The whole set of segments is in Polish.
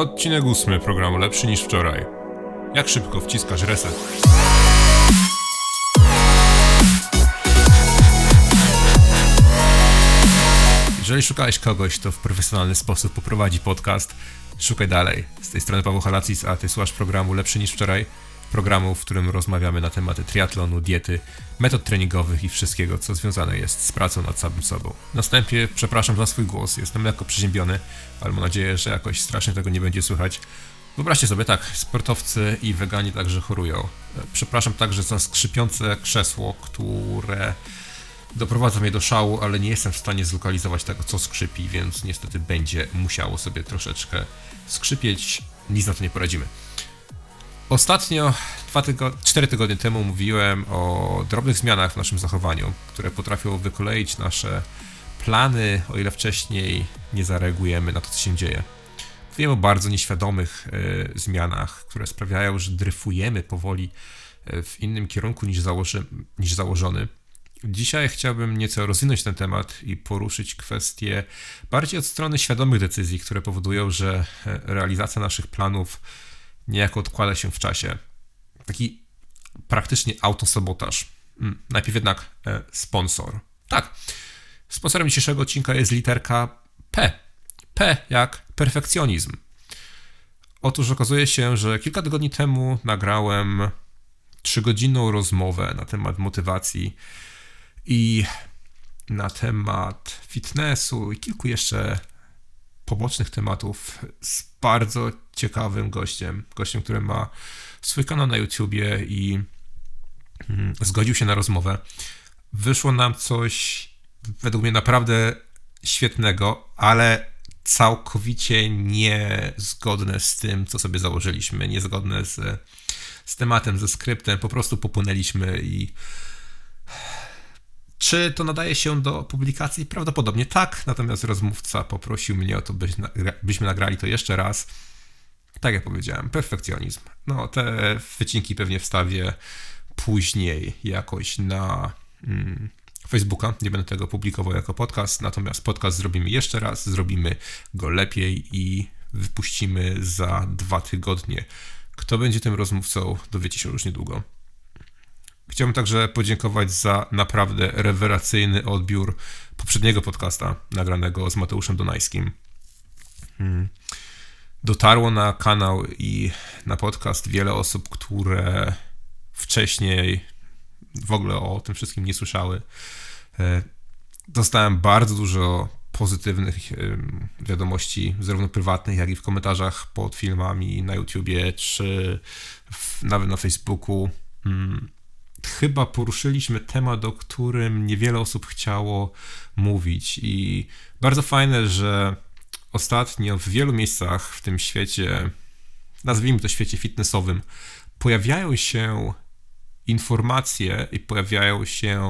Odcinek ósmy programu Lepszy niż wczoraj. Jak szybko wciskasz reset? Jeżeli szukałeś kogoś, kto w profesjonalny sposób poprowadzi podcast, szukaj dalej. Z tej strony Paweł Halacis, a ty słuchasz programu Lepszy niż wczoraj. Programu, w którym rozmawiamy na tematy triatlonu, diety, metod treningowych i wszystkiego, co związane jest z pracą nad samym sobą. Na wstępie przepraszam za swój głos, jestem lekko przeziębiony, ale mam nadzieję, że jakoś strasznie tego nie będzie słychać. Wyobraźcie sobie, tak, sportowcy i weganie także chorują. Przepraszam także za skrzypiące krzesło, które doprowadza mnie do szału, ale nie jestem w stanie zlokalizować tego, co skrzypi, więc niestety będzie musiało sobie troszeczkę skrzypieć. Nic na to nie poradzimy. Ostatnio, dwa tygo 4 tygodnie temu, mówiłem o drobnych zmianach w naszym zachowaniu, które potrafią wykoleić nasze plany, o ile wcześniej nie zareagujemy na to, co się dzieje. Mówiłem o bardzo nieświadomych y, zmianach, które sprawiają, że dryfujemy powoli e, w innym kierunku niż, założy, niż założony. Dzisiaj chciałbym nieco rozwinąć ten temat i poruszyć kwestie bardziej od strony świadomych decyzji, które powodują, że e, realizacja naszych planów niejako odkłada się w czasie. Taki praktycznie autosabotaż. Hmm, najpierw jednak e, sponsor. Tak, sponsorem dzisiejszego odcinka jest literka P. P jak perfekcjonizm. Otóż okazuje się, że kilka tygodni temu nagrałem trzygodzinną rozmowę na temat motywacji i na temat fitnessu i kilku jeszcze pobocznych tematów z bardzo ciekawym gościem. Gościem, który ma swój kanał na YouTubie i mm, zgodził się na rozmowę. Wyszło nam coś według mnie naprawdę świetnego, ale całkowicie niezgodne z tym, co sobie założyliśmy, niezgodne z, z tematem, ze skryptem. Po prostu popłynęliśmy i czy to nadaje się do publikacji? Prawdopodobnie tak, natomiast rozmówca poprosił mnie o to, byśmy nagrali to jeszcze raz. Tak jak powiedziałem, perfekcjonizm. No, te wycinki pewnie wstawię później jakoś na mm, Facebooka. Nie będę tego publikował jako podcast, natomiast podcast zrobimy jeszcze raz, zrobimy go lepiej i wypuścimy za dwa tygodnie. Kto będzie tym rozmówcą, dowiecie się już niedługo. Chciałbym także podziękować za naprawdę rewelacyjny odbiór poprzedniego podcasta nagranego z Mateuszem Donajskim. Hmm. Dotarło na kanał i na podcast wiele osób, które wcześniej w ogóle o tym wszystkim nie słyszały. E, dostałem bardzo dużo pozytywnych wiadomości, zarówno prywatnych, jak i w komentarzach pod filmami na YouTubie, czy nawet na Facebooku. Hmm chyba poruszyliśmy temat, o którym niewiele osób chciało mówić. I bardzo fajne, że ostatnio w wielu miejscach w tym świecie, nazwijmy to świecie fitnessowym, pojawiają się informacje i pojawiają się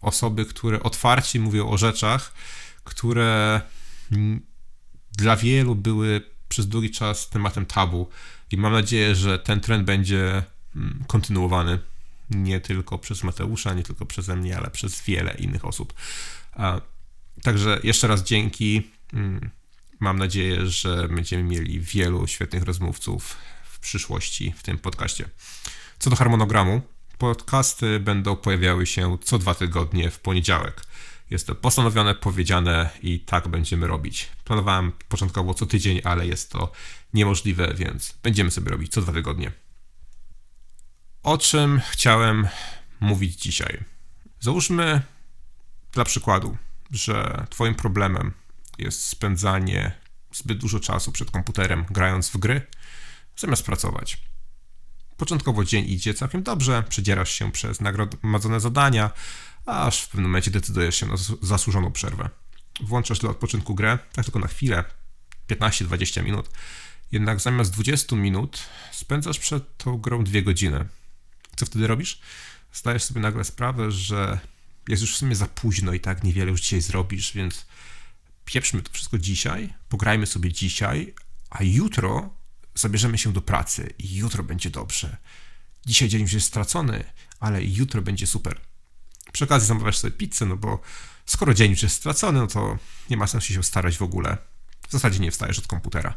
osoby, które otwarcie mówią o rzeczach, które dla wielu były przez długi czas tematem tabu. I mam nadzieję, że ten trend będzie mm, kontynuowany nie tylko przez Mateusza, nie tylko przeze mnie, ale przez wiele innych osób. Także jeszcze raz dzięki. Mm, mam nadzieję, że będziemy mieli wielu świetnych rozmówców w przyszłości w tym podcaście. Co do harmonogramu, podcasty będą pojawiały się co dwa tygodnie w poniedziałek. Jest to postanowione, powiedziane i tak będziemy robić. Planowałem początkowo co tydzień, ale jest to niemożliwe, więc będziemy sobie robić co dwa tygodnie. O czym chciałem mówić dzisiaj? Załóżmy dla przykładu, że Twoim problemem jest spędzanie zbyt dużo czasu przed komputerem grając w gry, zamiast pracować. Początkowo dzień idzie całkiem dobrze, przedzierasz się przez nagromadzone zadania, aż w pewnym momencie decydujesz się na zasłużoną przerwę. Włączasz dla odpoczynku grę, tak tylko na chwilę, 15-20 minut, jednak zamiast 20 minut spędzasz przed tą grą 2 godziny co wtedy robisz? Zdajesz sobie nagle sprawę, że jest już w sumie za późno i tak niewiele już dzisiaj zrobisz, więc pieprzmy to wszystko dzisiaj, pograjmy sobie dzisiaj, a jutro zabierzemy się do pracy i jutro będzie dobrze. Dzisiaj dzień już jest stracony, ale jutro będzie super. Przy okazji zamawiasz sobie pizzę, no bo skoro dzień już jest stracony, no to nie ma sensu się starać w ogóle. W zasadzie nie wstajesz od komputera.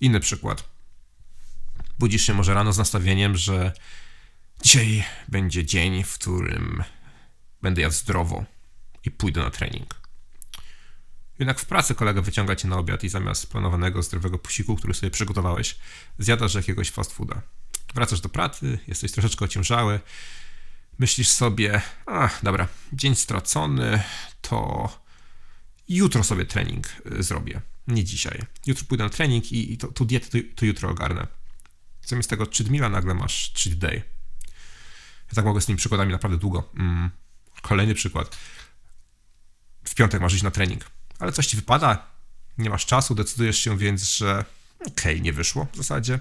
Inny przykład. Budzisz się może rano z nastawieniem, że dzisiaj będzie dzień, w którym będę jadł zdrowo i pójdę na trening. Jednak w pracy kolega wyciąga cię na obiad i zamiast planowanego zdrowego posiłku, który sobie przygotowałeś, zjadasz jakiegoś fast fooda. Wracasz do pracy, jesteś troszeczkę ociężały, myślisz sobie, a dobra, dzień stracony, to jutro sobie trening y, zrobię, nie dzisiaj. Jutro pójdę na trening i, i to, to dietę to, to, jutro ogarnę. Zamiast tego cheat meala nagle masz cheat day. Ja tak mogę z tymi przykładami naprawdę długo. Mm. Kolejny przykład. W piątek masz iść na trening, ale coś ci wypada, nie masz czasu, decydujesz się więc, że okej, okay, nie wyszło w zasadzie.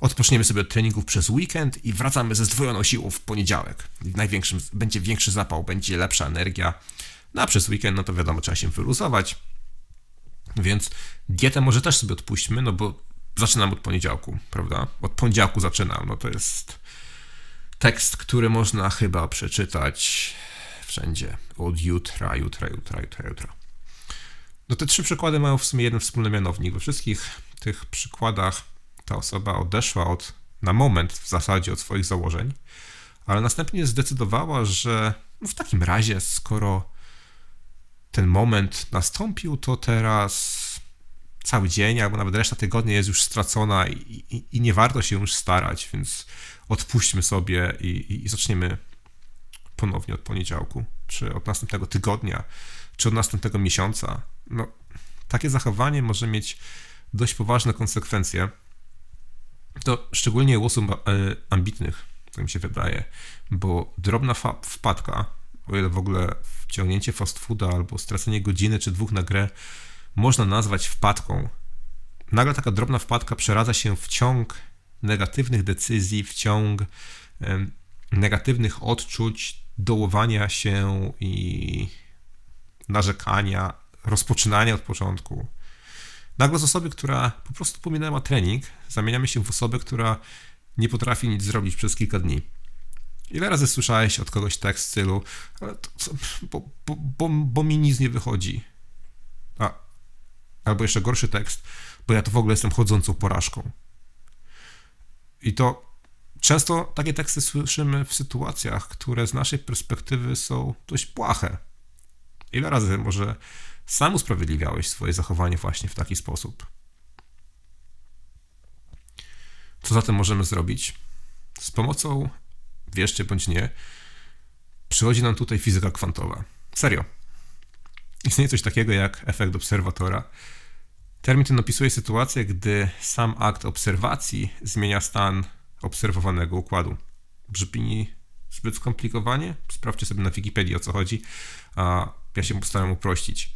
Odpoczniemy sobie od treningów przez weekend i wracamy ze zdwojoną siłą w poniedziałek. Największym, będzie większy zapał, będzie lepsza energia. No a przez weekend, no to wiadomo, trzeba się wyluzować. Więc dietę może też sobie odpuśćmy, no bo zaczynam od poniedziałku, prawda? Od poniedziałku zaczynam, no to jest tekst, który można chyba przeczytać wszędzie. Od jutra, jutra, jutra, jutra, jutra. No te trzy przykłady mają w sumie jeden wspólny mianownik. We wszystkich tych przykładach ta osoba odeszła od, na moment w zasadzie od swoich założeń, ale następnie zdecydowała, że no w takim razie, skoro ten moment nastąpił, to teraz cały dzień albo nawet reszta tygodnia jest już stracona i, i, i nie warto się już starać, więc odpuśćmy sobie i, i zaczniemy ponownie od poniedziałku, czy od następnego tygodnia, czy od następnego miesiąca. No, takie zachowanie może mieć dość poważne konsekwencje. To szczególnie u osób e, ambitnych, tak mi się wydaje, bo drobna wpadka, o ile w ogóle wciągnięcie fast fooda albo stracenie godziny czy dwóch na grę można nazwać wpadką. Nagle taka drobna wpadka przeradza się w ciąg negatywnych decyzji, w ciąg negatywnych odczuć, dołowania się i narzekania, rozpoczynania od początku. Nagle z osoby, która po prostu pominęła trening, zamieniamy się w osobę, która nie potrafi nic zrobić przez kilka dni. Ile razy słyszałeś od kogoś tekst w stylu, bo, bo, bo, bo mi nic nie wychodzi. A, albo jeszcze gorszy tekst, bo ja to w ogóle jestem chodzącą porażką. I to często takie teksty słyszymy w sytuacjach, które z naszej perspektywy są dość płache. Ile razy może sam usprawiedliwiałeś swoje zachowanie właśnie w taki sposób? Co zatem możemy zrobić? Z pomocą, wierzcie bądź nie, przychodzi nam tutaj fizyka kwantowa. Serio. Istnieje coś takiego jak efekt obserwatora. Termin ten opisuje sytuację, gdy sam akt obserwacji zmienia stan obserwowanego układu. Brzmi zbyt skomplikowanie? Sprawdźcie sobie na Wikipedii o co chodzi, a ja się postaram uprościć.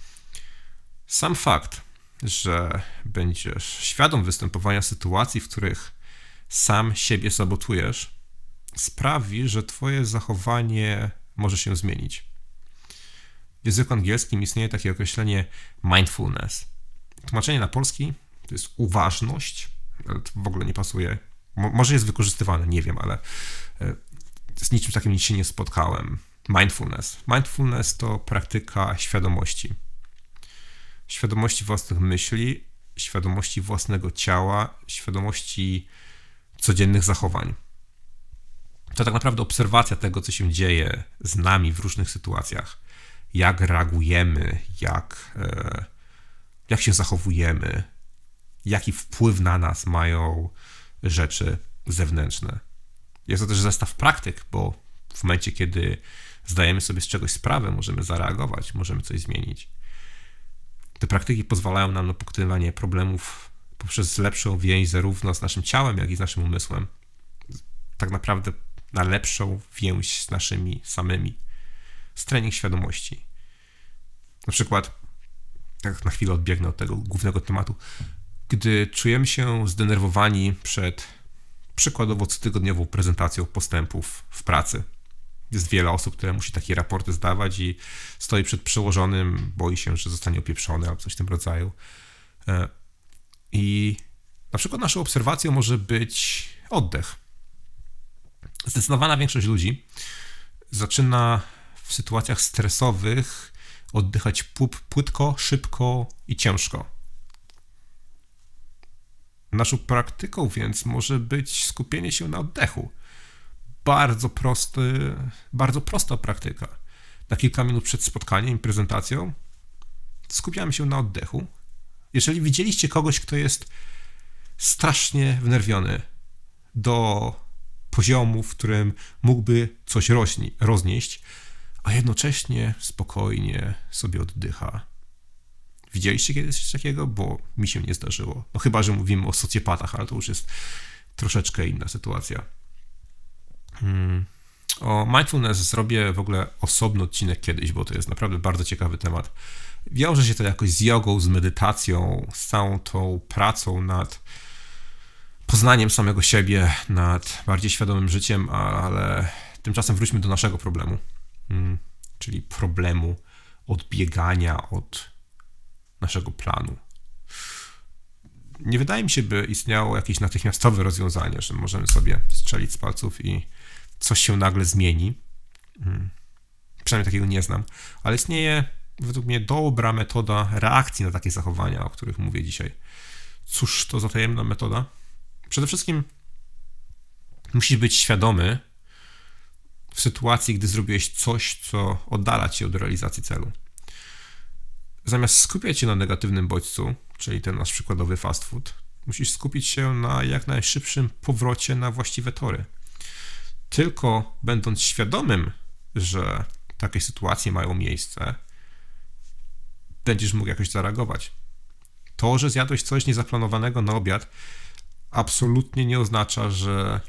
Sam fakt, że będziesz świadom występowania sytuacji, w których sam siebie sabotujesz, sprawi, że Twoje zachowanie może się zmienić. W języku angielskim istnieje takie określenie mindfulness. Tłumaczenie na polski to jest uważność, ale to w ogóle nie pasuje. Mo może jest wykorzystywane, nie wiem, ale e, z niczym takim nic się nie spotkałem. Mindfulness. Mindfulness to praktyka świadomości. Świadomości własnych myśli, świadomości własnego ciała, świadomości codziennych zachowań. To tak naprawdę obserwacja tego, co się dzieje z nami w różnych sytuacjach jak reagujemy, jak, e, jak się zachowujemy, jaki wpływ na nas mają rzeczy zewnętrzne. Jest to też zestaw praktyk, bo w momencie, kiedy zdajemy sobie z czegoś sprawę, możemy zareagować, możemy coś zmienić. Te praktyki pozwalają nam na pokonywanie problemów poprzez lepszą więź zarówno z naszym ciałem, jak i z naszym umysłem. Tak naprawdę na lepszą więź z naszymi samymi z trening świadomości. Na przykład, tak na chwilę odbiegnę od tego głównego tematu, gdy czujemy się zdenerwowani przed przykładowo cotygodniową prezentacją postępów w pracy. Jest wiele osób, które musi takie raporty zdawać i stoi przed przełożonym, boi się, że zostanie opieprzony albo coś w tym rodzaju. E, I na przykład naszą obserwacją może być oddech. Zdecydowana większość ludzi zaczyna w sytuacjach stresowych oddychać płytko, szybko i ciężko. Naszą praktyką więc może być skupienie się na oddechu. Bardzo prosty, bardzo prosta praktyka. Na kilka minut przed spotkaniem i prezentacją skupiamy się na oddechu. Jeżeli widzieliście kogoś, kto jest strasznie wnerwiony do poziomu, w którym mógłby coś rośnie, roznieść, a jednocześnie spokojnie sobie oddycha. Widzieliście kiedyś coś takiego? Bo mi się nie zdarzyło. No chyba, że mówimy o socjopatach, ale to już jest troszeczkę inna sytuacja. Hmm. O mindfulness zrobię w ogóle osobny odcinek kiedyś, bo to jest naprawdę bardzo ciekawy temat. Wiąże się to jakoś z jogą, z medytacją, z całą tą pracą nad poznaniem samego siebie, nad bardziej świadomym życiem, ale tymczasem wróćmy do naszego problemu. Czyli problemu odbiegania od naszego planu. Nie wydaje mi się, by istniało jakieś natychmiastowe rozwiązanie, że możemy sobie strzelić z palców i coś się nagle zmieni. Hmm. Przynajmniej takiego nie znam, ale istnieje według mnie dobra metoda reakcji na takie zachowania, o których mówię dzisiaj. Cóż to za tajemna metoda? Przede wszystkim musisz być świadomy w sytuacji, gdy zrobiłeś coś, co oddala cię od realizacji celu. Zamiast skupiać się na negatywnym bodźcu, czyli ten nasz przykładowy fast food, musisz skupić się na jak najszybszym powrocie na właściwe tory. Tylko będąc świadomym, że takie sytuacje mają miejsce, będziesz mógł jakoś zareagować. To, że zjadłeś coś niezaplanowanego na obiad, absolutnie nie oznacza, że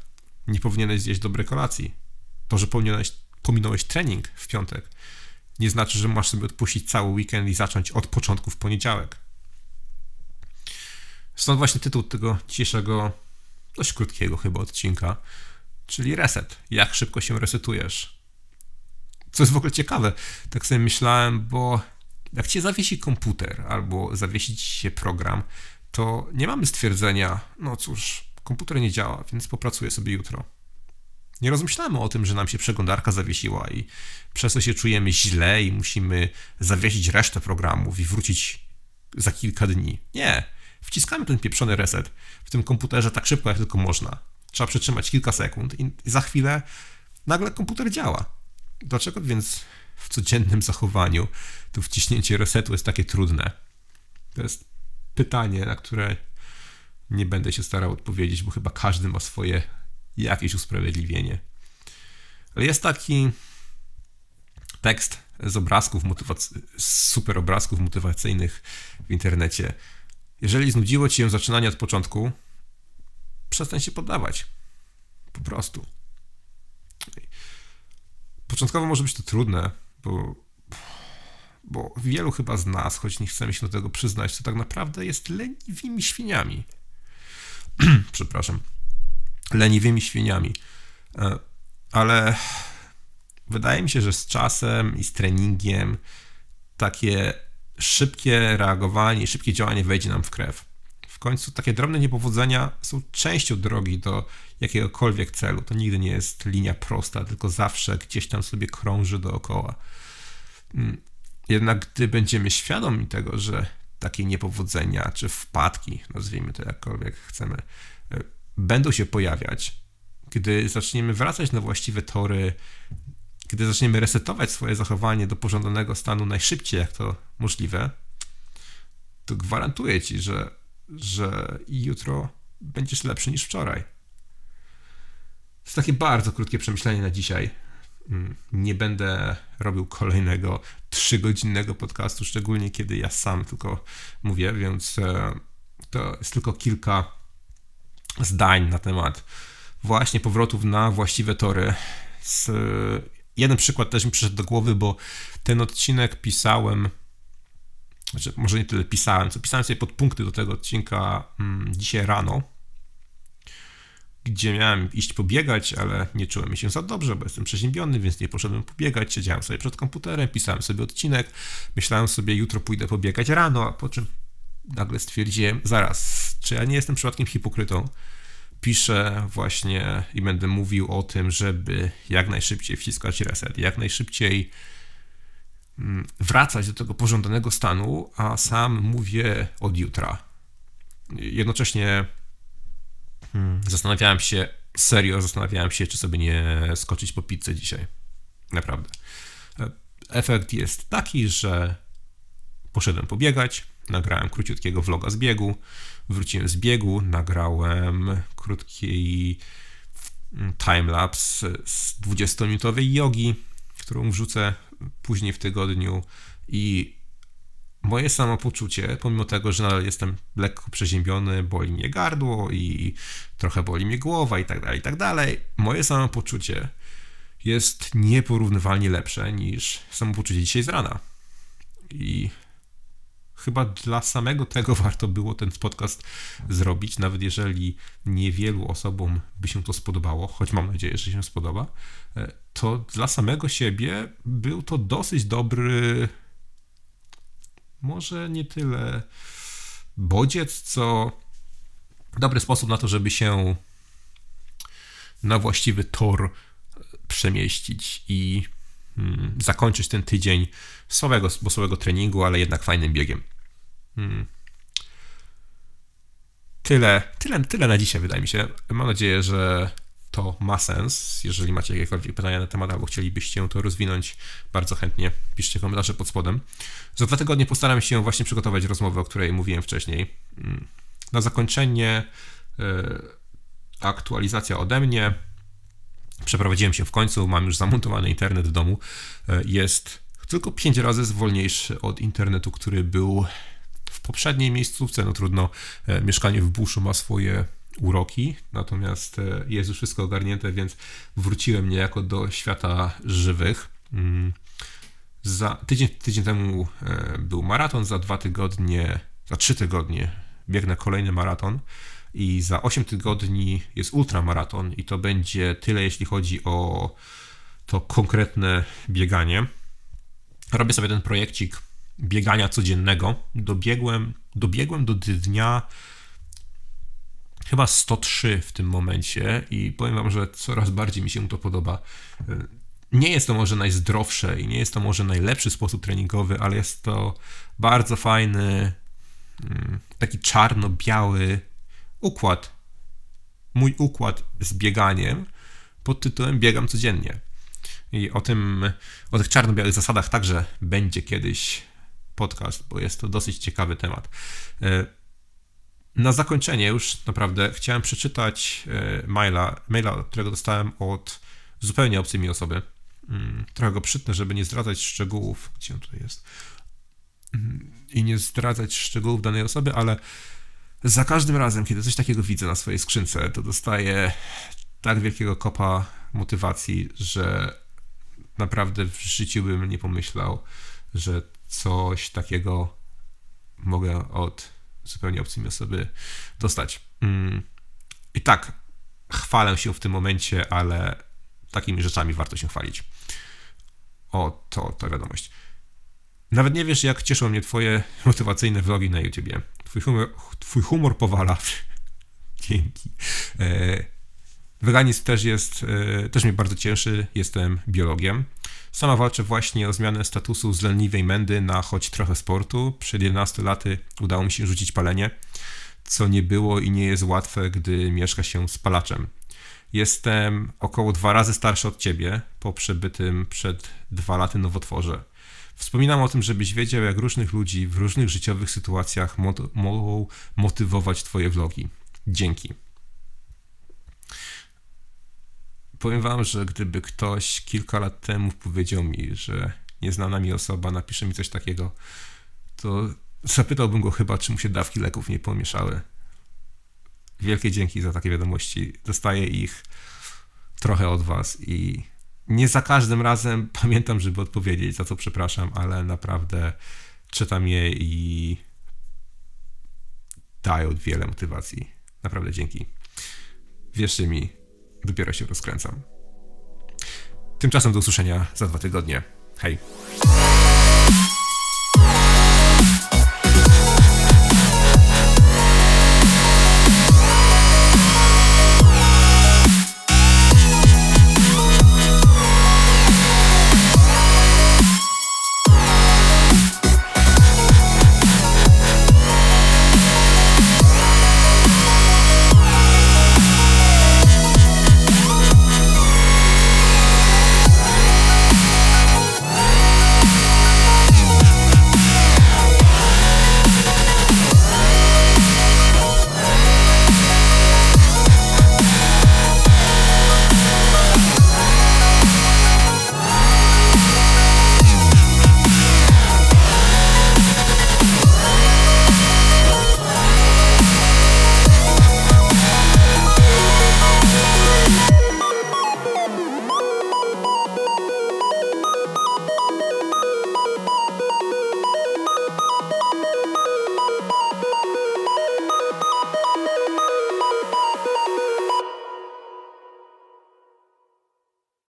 nie powinieneś zjeść dobrej kolacji. To, że powinieneś, pominąłeś trening w piątek, nie znaczy, że masz sobie odpuścić cały weekend i zacząć od początku w poniedziałek. Stąd właśnie tytuł tego dzisiejszego, dość krótkiego chyba odcinka, czyli reset. Jak szybko się resetujesz. Co jest w ogóle ciekawe, tak sobie myślałem, bo jak cię zawiesi komputer albo zawiesi ci się program, to nie mamy stwierdzenia, no cóż, komputer nie działa, więc popracuję sobie jutro. Nie rozmyślamy o tym, że nam się przeglądarka zawiesiła i przez to się czujemy źle i musimy zawiesić resztę programów i wrócić za kilka dni. Nie. Wciskamy ten pieprzony reset w tym komputerze tak szybko, jak tylko można. Trzeba przytrzymać kilka sekund i za chwilę nagle komputer działa. Dlaczego więc w codziennym zachowaniu to wciśnięcie resetu jest takie trudne? To jest pytanie, na które nie będę się starał odpowiedzieć, bo chyba każdy ma swoje jakieś usprawiedliwienie. Ale jest taki tekst z obrazków motywac- super obrazków motywacyjnych w internecie. Jeżeli znudziło ci się zaczynanie od początku, przestań się poddawać. Po prostu. Początkowo może być to trudne, bo, bo wielu chyba z nas, choć nie chcemy się do tego przyznać, to tak naprawdę jest leniwymi świniami. Przepraszam leniwymi świniami. E, ale wydaje mi się, że z czasem i z treningiem takie szybkie reagowanie szybkie działanie wejdzie nam w krew. W końcu takie drobne niepowodzenia są częścią drogi do jakiegokolwiek celu. To nigdy nie jest linia prosta, tylko zawsze gdzieś tam sobie krąży dookoła. Mm, jednak gdy będziemy świadomi tego, że takie niepowodzenia czy wpadki, nazwijmy to jakkolwiek chcemy, e, będą się pojawiać, gdy zaczniemy wracać na właściwe tory, gdy zaczniemy resetować swoje zachowanie do pożądanego stanu najszybciej, jak to możliwe, to gwarantuję ci, że, że jutro będziesz lepszy niż wczoraj. To takie bardzo krótkie przemyślenie na dzisiaj. Mm, nie będę robił kolejnego trzygodzinnego podcastu, szczególnie kiedy ja sam tylko mówię, więc e, to jest tylko kilka zdań na temat właśnie powrotów na właściwe tory. Z, jeden przykład też mi przyszedł do głowy, bo ten odcinek pisałem, znaczy może nie tyle pisałem, co pisałem sobie podpunkty do tego odcinka mm, dzisiaj rano, gdzie miałem iść pobiegać, ale nie czułem się za dobrze, bo jestem przeziębiony, więc nie poszedłem pobiegać. Siedziałem sobie przed komputerem, pisałem sobie odcinek, myślałem sobie, jutro pójdę pobiegać rano, a po czym nagle stwierdziłem, zaraz, czy ja nie jestem przypadkiem hipokrytą? Piszę właśnie i będę mówił o tym, żeby jak najszybciej wciskać reset, jak najszybciej mm, wracać do tego pożądanego stanu, a sam mówię od jutra. Jednocześnie Hmm, zastanawiałem się, serio zastanawiałem się, czy sobie nie skoczyć po pizzę dzisiaj. Naprawdę. E, efekt jest taki, że poszedłem pobiegać, nagrałem króciutkiego vloga z biegu, wróciłem z biegu, nagrałem krótki timelapse z 20-minutowej jogi, którą wrzucę później w tygodniu i moje samopoczucie, pomimo tego, że nadal jestem lekko przeziębiony, boli mnie gardło i trochę boli mnie głowa i tak dalej, i tak dalej, moje samopoczucie jest nieporównywalnie lepsze niż samopoczucie dzisiaj z rana. I chyba dla samego tego warto było ten podcast zrobić, nawet jeżeli niewielu osobom by się to spodobało, choć mam nadzieję, że się spodoba, e, to dla samego siebie był to dosyć dobry, może nie tyle bodziec, co dobry sposób na to, żeby się na właściwy tor przemieścić i hmm, zakończyć ten tydzień słabego, słabego treningu, ale jednak fajnym biegiem. Hmm. Tyle, tyle, tyle na dzisiaj, wydaje mi się. Mam nadzieję, że to ma sens. Jeżeli macie jakiekolwiek pytania na temat albo chcielibyście to rozwinąć, bardzo chętnie piszcie komentarze pod spodem. Za dwa tygodnie postaram się właśnie przygotować rozmowę, o której mówiłem wcześniej. Hmm. Na zakończenie e, aktualizacja ode mnie. Przeprowadziłem się w końcu, mam już zamontowany internet w domu. E, jest tylko 5 razy wolniejszy od internetu, który był w poprzedniej miejscówce. No trudno, e, mieszkanie w buszu ma swoje uroki, natomiast e, jest już wszystko ogarnięte, więc wróciłem niejako do świata żywych. Mm. Za tydzień, tydzień temu był maraton, za dwa tygodnie, za trzy tygodnie biegnę kolejny maraton i za 8 tygodni jest ultramaraton i to będzie tyle, jeśli chodzi o to konkretne bieganie. Robię sobie ten projekcik biegania codziennego. Dobiegłem, dobiegłem do dnia chyba 103 w tym momencie i powiem wam, że coraz bardziej mi się to podoba. Nie jest to może najzdrowsze i nie jest to może najlepszy sposób treningowy, ale jest to bardzo fajny, taki czarno-biały układ, mój układ z bieganiem pod tytułem Biegam codziennie. I o tym, o tych czarno-białych zasadach także będzie kiedyś podcast, bo jest to dosyć ciekawy temat. E, na zakończenie już naprawdę chciałem przeczytać e, maila, maila, którego dostałem od zupełnie obcej mi osoby. Mm, trochę go przytnę, żeby nie zdradzać szczegółów. Gdzie on tutaj jest? I nie zdradzać szczegółów danej osoby, ale za każdym razem, kiedy coś takiego widzę na swojej skrzynce, to dostaję tak wielkiego kopa motywacji, że naprawdę w życiu bym nie pomyślał, że coś takiego mogę od zupełnie obcej osoby dostać. Mm. I tak, chwalę się w tym momencie, ale takimi rzeczami warto się chwalić. O, to, to wiadomość. Nawet nie wiesz, jak cieszą mnie twoje motywacyjne vlogi na YouTubie. Twój humor, twój humor powala. Dzięki. E, weganizm też jest, e, też mnie bardzo cieszy. Jestem biologiem. Sama walczę właśnie o zmianę statusu z leniwej mędy na choć trochę sportu. Przed 11 laty udało mi się rzucić palenie, co nie było i nie jest łatwe, gdy mieszka się z palaczem. Jestem około dwa razy starszy od ciebie po przebytym przed dwa laty nowotworze. Wspominam o tym, żebyś wiedział, jak różnych ludzi w różnych życiowych sytuacjach mogą motywować Twoje vlogi. Dzięki. Powiem Wam, że gdyby ktoś kilka lat temu powiedział mi, że nieznana mi osoba napisze mi coś takiego, to zapytałbym go chyba, czy mu się dawki leków nie pomieszały. Wielkie dzięki za takie wiadomości. Dostaję ich trochę od Was i nie za każdym razem pamiętam, żeby odpowiedzieć, za co przepraszam, ale naprawdę czytam je i dają wiele motywacji. Naprawdę dzięki. Wierzcie mi, dopiero się rozkręcam. Tymczasem do usłyszenia za dwa tygodnie. Hej.